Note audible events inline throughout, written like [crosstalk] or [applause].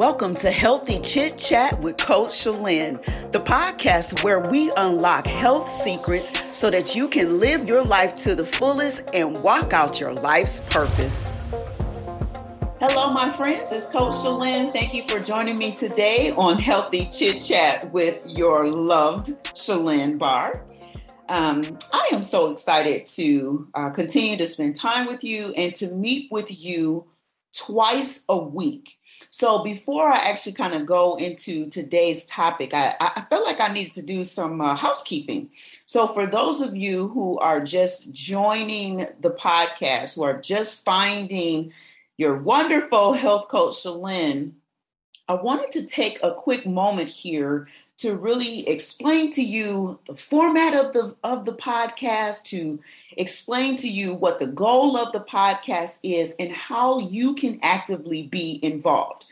Welcome to Healthy Chit Chat with Coach Shalyn, the podcast where we unlock health secrets so that you can live your life to the fullest and walk out your life's purpose. Hello, my friends. It's Coach Shalyn. Thank you for joining me today on Healthy Chit Chat with your loved Shalyn Barr. Um, I am so excited to uh, continue to spend time with you and to meet with you twice a week. So before I actually kind of go into today's topic, I, I felt like I needed to do some uh, housekeeping. So for those of you who are just joining the podcast, who are just finding your wonderful health coach, Shalyn, I wanted to take a quick moment here to really explain to you the format of the of the podcast to explain to you what the goal of the podcast is and how you can actively be involved.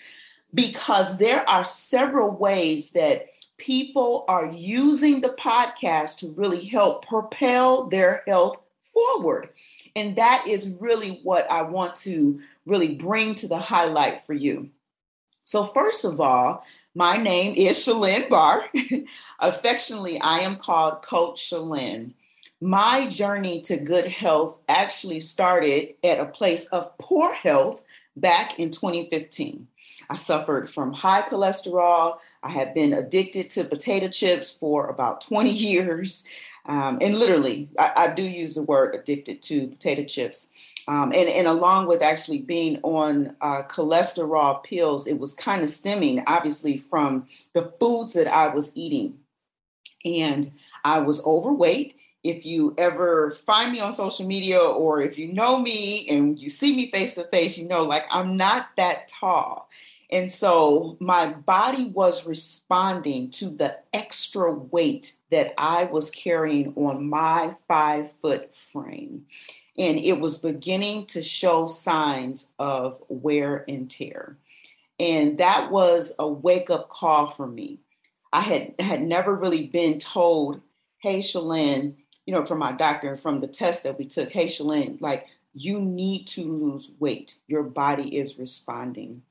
Because there are several ways that people are using the podcast to really help propel their health forward. And that is really what I want to really bring to the highlight for you. So first of all my name is Shalyn Barr. [laughs] Affectionately, I am called Coach Shalyn. My journey to good health actually started at a place of poor health back in 2015. I suffered from high cholesterol. I had been addicted to potato chips for about 20 [laughs] years. Um, and literally, I, I, do use the word addicted to potato chips. Um, and, and along with actually being on uh, cholesterol pills, it was kind of stemming, obviously, from the foods that I was eating. And I was overweight. If you ever find me on social media or if you know me and you see me face to face, you know, like I'm not that tall. And so my body was responding to the extra weight that I was carrying on my five foot frame and it was beginning to show signs of wear and tear. And that was a wake up call for me. I had had never really been told, "Hey, Shalyn," you know, from my doctor and from the test that we took, "Hey, Shalyn, like you need to lose weight. Your body is responding."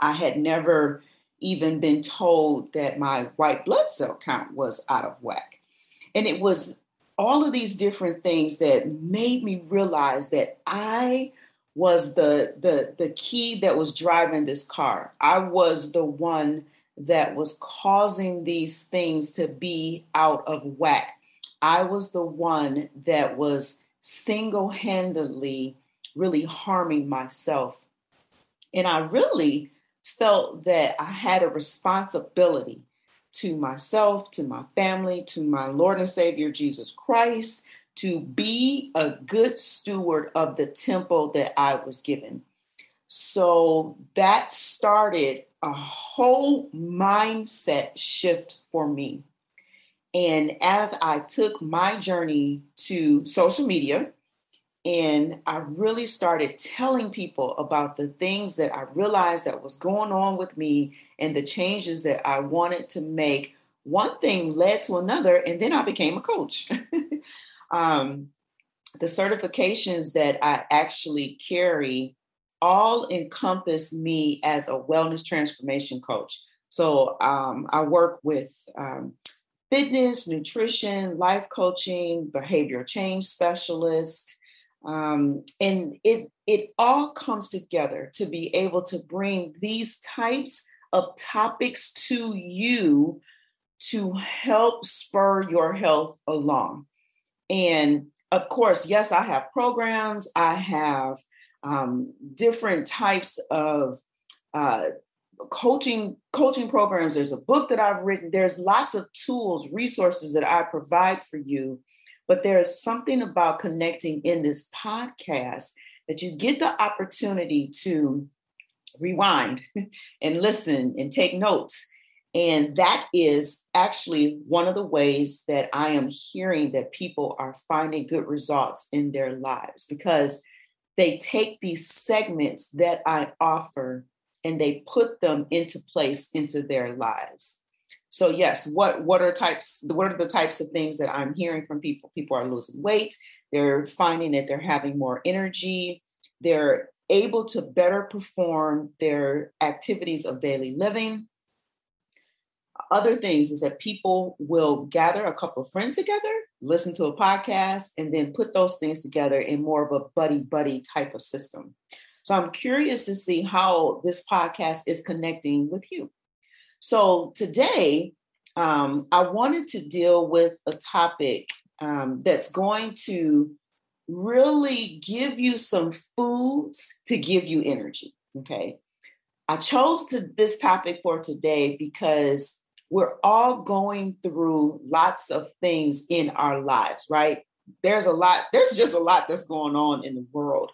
I had never even been told that my white blood cell count was out of whack. And it was all of these different things that made me realize that I was the the the key that was driving this car. I was the one that was causing these things to be out of whack. I was the one that was single-handedly really harming myself. And I really felt that I had a responsibility to myself, to my family, to my Lord and Savior Jesus Christ, to be a good steward of the temple that I was given. So that started a whole mindset shift for me. And as I took my journey to social media, and I really started telling people about the things that I realized that was going on with me and the changes that I wanted to make. One thing led to another, and then I became a coach. [laughs] um, the certifications that I actually carry all encompass me as a wellness transformation coach. So um, I work with um, fitness, nutrition, life coaching, behavioral change specialist, um, and it it all comes together to be able to bring these types of topics to you to help spur your health along. And of course, yes, I have programs. I have um, different types of uh, coaching coaching programs. There's a book that I've written. There's lots of tools, resources that I provide for you but there is something about connecting in this podcast that you get the opportunity to rewind [laughs] and listen and take notes. And that is actually one of the ways that I am hearing that people are finding good results in their lives because they take these segments that I offer and they put them into place into their lives. So yes, what what are types what are the types of things that I'm hearing from people? People are losing weight, they're finding that they're having more energy, they're able to better perform their activities of daily living. Other things is that people will gather a couple of friends together, listen to a podcast, and then put those things together in more of a buddy buddy type of system. So I'm curious to see how this podcast is connecting with you. So today, um, I wanted to deal with a topic um, that's going to really give you some foods to give you energy. Okay. I chose to this topic for today because we're all going through lots of things in our lives, right? There's a lot, there's just a lot that's going on in the world.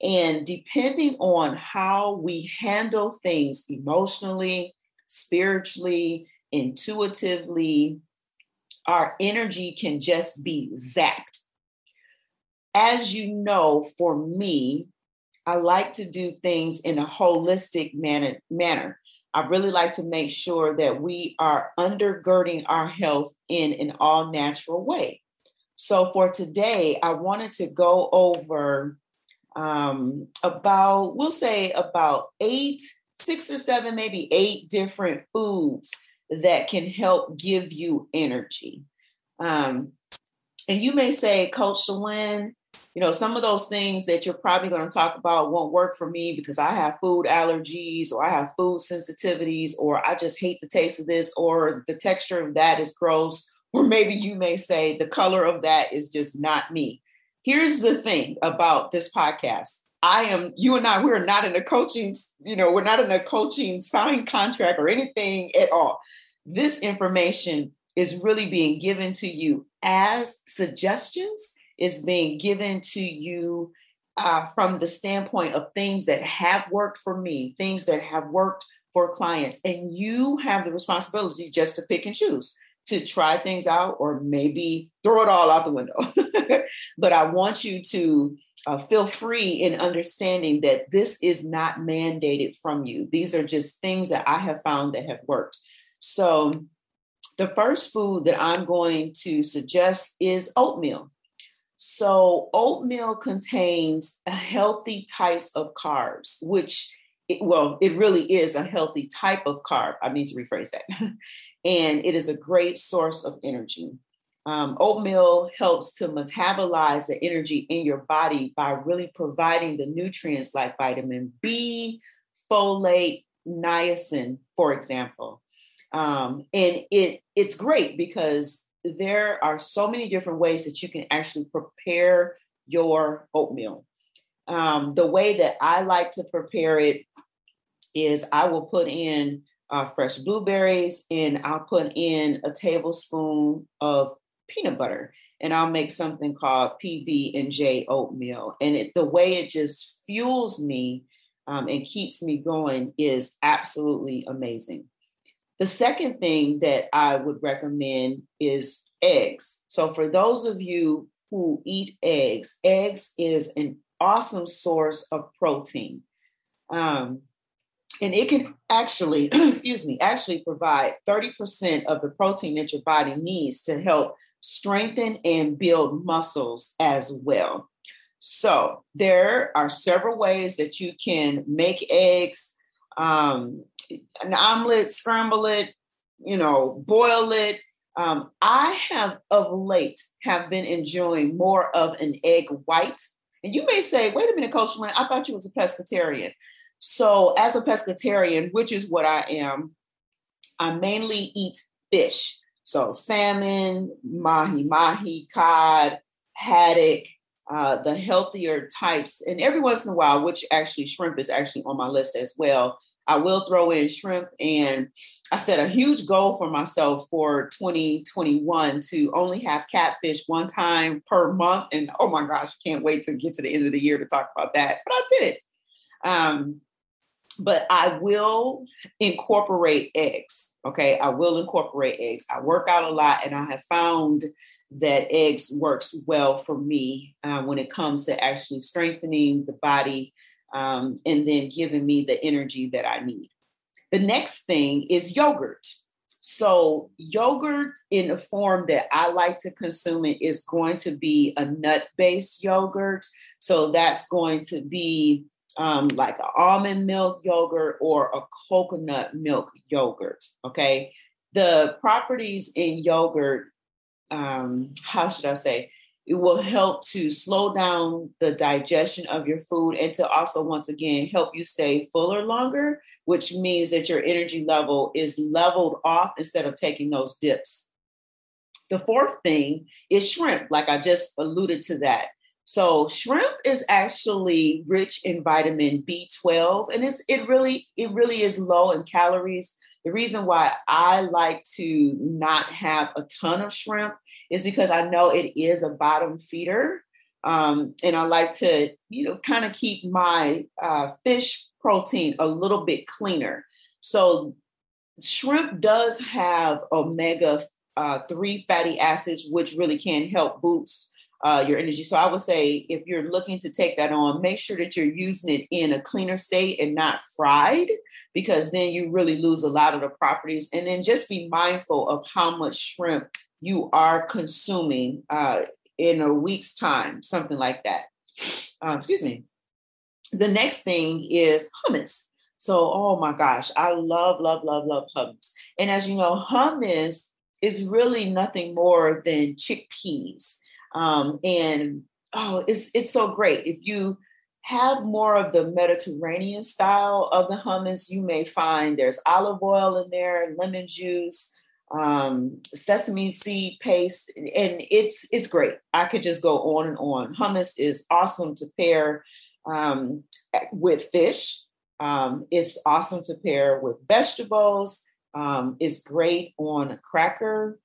And depending on how we handle things emotionally, spiritually, intuitively, our energy can just be zapped as you know, for me, I like to do things in a holistic manner. manner. I really like to make sure that we are undergirding our health in an all natural way. So for today, I wanted to go over um, about, we'll say about eight, six or seven, maybe eight different foods that can help give you energy. Um, and you may say, Coach Shalyn, you know, some of those things that you're probably going to talk about won't work for me because I have food allergies or I have food sensitivities or I just hate the taste of this or the texture of that is gross. Or maybe you may say the color of that is just not me. Here's the thing about this podcast. I am, you and I, we're not in a coaching, you know, we're not in a coaching signed contract or anything at all. This information is really being given to you as suggestions is being given to you uh, from the standpoint of things that have worked for me, things that have worked for clients. And you have the responsibility just to pick and choose to try things out or maybe throw it all out the window. [laughs] but I want you to uh, feel free in understanding that this is not mandated from you. These are just things that I have found that have worked. So, the first food that I'm going to suggest is oatmeal. So oatmeal contains a healthy types of carbs, which it, well, it really is a healthy type of carb. I need to rephrase that. [laughs] and it is a great source of energy. Um, oatmeal helps to metabolize the energy in your body by really providing the nutrients like vitamin B, folate, niacin, for example. Um, and it it's great because there are so many different ways that you can actually prepare your oatmeal. Um, the way that I like to prepare it is I will put in uh, fresh blueberries and I'll put in a tablespoon of peanut butter and I'll make something called PB and J oatmeal. And it, the way it just fuels me um, and keeps me going is absolutely amazing. The second thing that I would recommend is eggs. So, for those of you who eat eggs, eggs is an awesome source of protein. Um, and it can actually, [clears throat] excuse me, actually provide 30% of the protein that your body needs to help strengthen and build muscles as well. So, there are several ways that you can make eggs. Um, an omelet, scramble it, you know, boil it. Um, I have of late have been enjoying more of an egg white. And you may say, wait a minute, Coach Lynn, I thought you was a pescatarian. So as a pescatarian, which is what I am, I mainly eat fish. So salmon, mahi mahi, cod, haddock, uh, the healthier types. And every once in a while, which actually shrimp is actually on my list as well. I will throw in shrimp. And I set a huge goal for myself for 2021 to only have catfish one time per month. And oh my gosh, can't wait to get to the end of the year to talk about that. But I did it. Um, but I will incorporate eggs. Okay. I will incorporate eggs. I work out a lot and I have found that eggs works well for me uh, when it comes to actually strengthening the body um, and then giving me the energy that I need. The next thing is yogurt. So, yogurt in the form that I like to consume it is going to be a nut based yogurt. So, that's going to be um, like an almond milk yogurt or a coconut milk yogurt. Okay. The properties in yogurt, um, how should I say? It will help to slow down the digestion of your food and to also, once again, help you stay fuller longer, which means that your energy level is leveled off instead of taking those dips. The fourth thing is shrimp, like I just alluded to that. So shrimp is actually rich in vitamin B12 and it's it really it really is low in calories. The reason why I like to not have a ton of shrimp is because I know it is a bottom feeder. Um, and I like to, you know, kind of keep my uh, fish protein a little bit cleaner. So shrimp does have omega uh, 3 fatty acids, which really can help boost uh, your energy. So I would say if you're looking to take that on, make sure that you're using it in a cleaner state and not fried, because then you really lose a lot of the properties. And then just be mindful of how much shrimp you are consuming uh, in a week's time, something like that. Uh, excuse me. The next thing is hummus. So, oh my gosh, I love, love, love, love hummus. And as you know, hummus is really nothing more than chickpeas. Um, and oh, it's it's so great. If you have more of the Mediterranean style of the hummus, you may find there's olive oil in there, lemon juice, um, sesame seed paste, and it's it's great. I could just go on and on. Hummus is awesome to pair um, with fish. Um, it's awesome to pair with vegetables. Um, it's great on a cracker.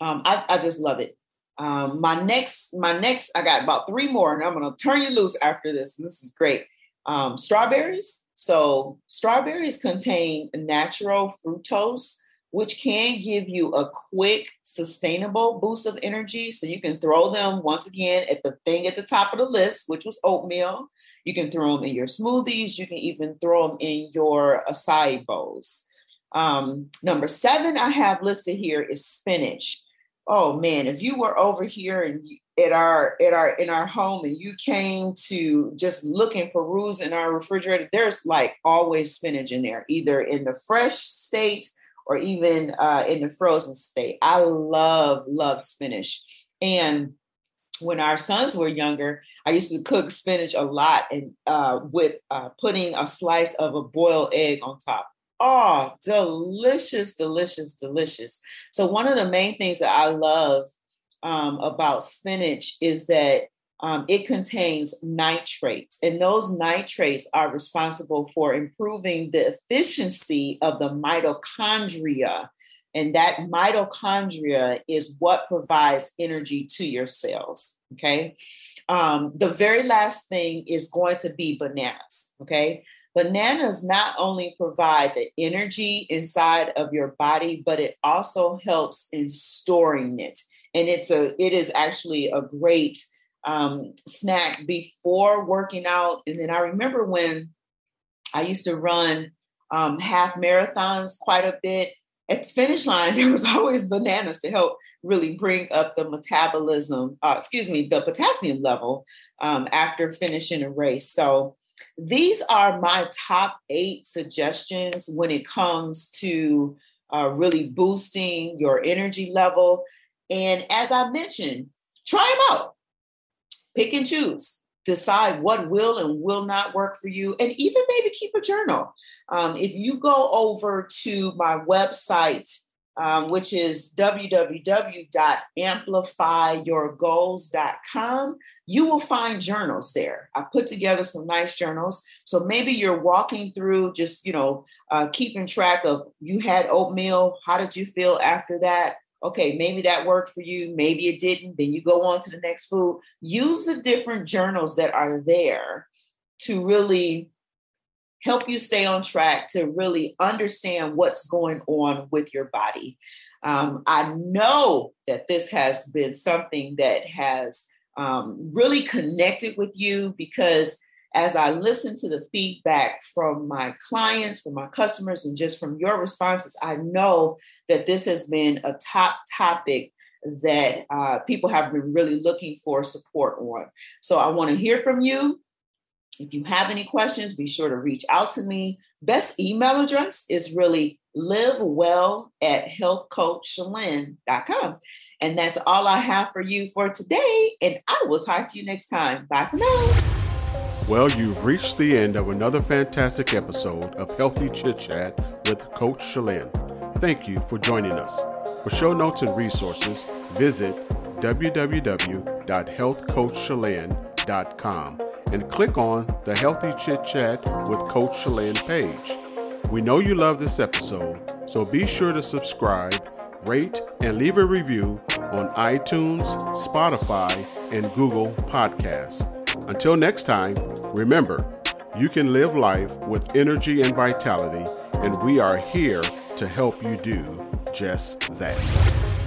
Um, I, I just love it. Um, my next, my next, I got about three more, and I'm gonna turn you loose after this. This is great. Um, strawberries. So strawberries contain natural fructose, which can give you a quick, sustainable boost of energy. So you can throw them once again at the thing at the top of the list, which was oatmeal. You can throw them in your smoothies. You can even throw them in your acai bowls. Um, number seven I have listed here is spinach oh man, if you were over here and at our at our in our home and you came to just look and peruse in our refrigerator, there's like always spinach in there, either in the fresh state or even uh, in the frozen state. I love love spinach, and when our sons were younger, I used to cook spinach a lot and uh, with uh, putting a slice of a boiled egg on top. Oh, delicious, delicious, delicious. So, one of the main things that I love um, about spinach is that um, it contains nitrates, and those nitrates are responsible for improving the efficiency of the mitochondria. And that mitochondria is what provides energy to your cells. Okay. Um, the very last thing is going to be bananas. Okay. Bananas not only provide the energy inside of your body, but it also helps in storing it. And it's a it is actually a great um, snack before working out. And then I remember when I used to run um, half marathons quite a bit. At the finish line, [laughs] there was always bananas to help really bring up the metabolism, uh, excuse me, the potassium level um, after finishing a race. So these are my top eight suggestions when it comes to uh, really boosting your energy level. And as I mentioned, try them out, pick and choose. Decide what will and will not work for you, and even maybe keep a journal. Um, if you go over to my website, um, which is www.amplifyyourgoals.com. You will find journals there. I put together some nice journals. So maybe you're walking through just, you know, uh, keeping track of you had oatmeal. How did you feel after that? Okay, maybe that worked for you. Maybe it didn't. Then you go on to the next food. Use the different journals that are there to really help you stay on track to really understand what's going on with your body. Um, I know that this has been something that has um, really connected with you because as I listen to the feedback from my clients, from my customers, and just from your responses, I know that this has been a top topic that uh, people have been really looking for support on. So I want to hear from you If you have any questions, be sure to reach out to me. Best email address is really livewell at healthcoachshalyn.com. And that's all I have for you for today. And I will talk to you next time. Bye for now. Well, you've reached the end of another fantastic episode of Healthy Chit Chat with Coach Shalyn. Thank you for joining us. For show notes and resources, visit www.healthcoachshalyn.com and click on the Healthy Chit Chat with Coach Shalyn page. We know you love this episode, so be sure to subscribe, rate, and leave a review on iTunes, Spotify, and Google Podcasts. Until next time, remember, you can live life with energy and vitality, and we are here to help you do just that.